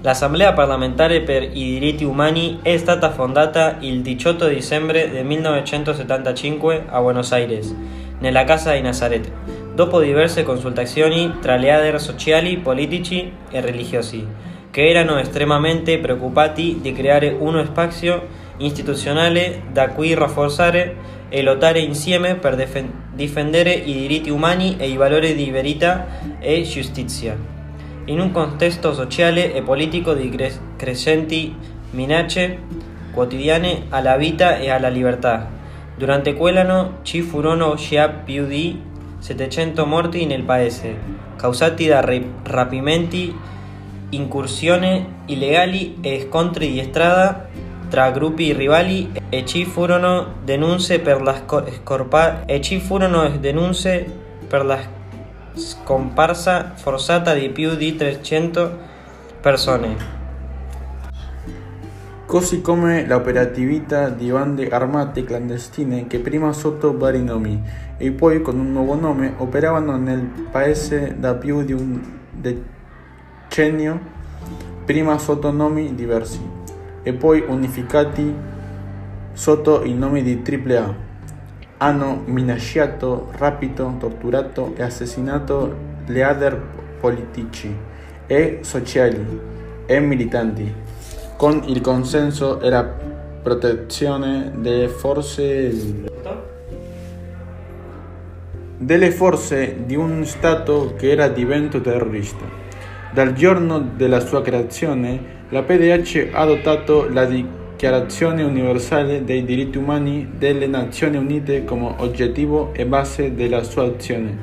L'Assemblea Parlamentare per i Diritti Umani è stata fondata il 18 dicembre del 1975 a Buenos Aires, nella Casa di Nazareth, dopo diverse consultazioni tra leader sociali, politici e religiosi, che erano estremamente preoccupati di creare uno spazio istituzionale da cui rafforzare e lottare insieme per difendere i diritti umani e i valori di verità e giustizia in un contesto sociale e politico di crescenti minacce quotidiane alla vita e alla libertà. Durante quell'anno ci furono già più di 700 morti nel paese, causati da rapimenti, incursioni illegali e scontri di strada tra gruppi rivali e ci furono denunce per la scorpa e ci furono denunce per la scomparsa forzata di più di 300 persone. Così come l'operatività di bande armate clandestine che prima sotto vari nomi e poi con un nuovo nome operavano nel paese da più di un decennio, prima sotto nomi diversi e poi unificati sotto il nome di AAA hanno minacciato, rapito, torturato e assassinato leader politici e sociali e militanti, con il consenso e la protezione delle forze delle forze di un Stato che era diventato terrorista. Dal giorno della sua creazione, la PDH ha adottato la dichiarazione Dichiarazione universale dei diritti umani delle Nazioni Unite come obiettivo e base della sua azione.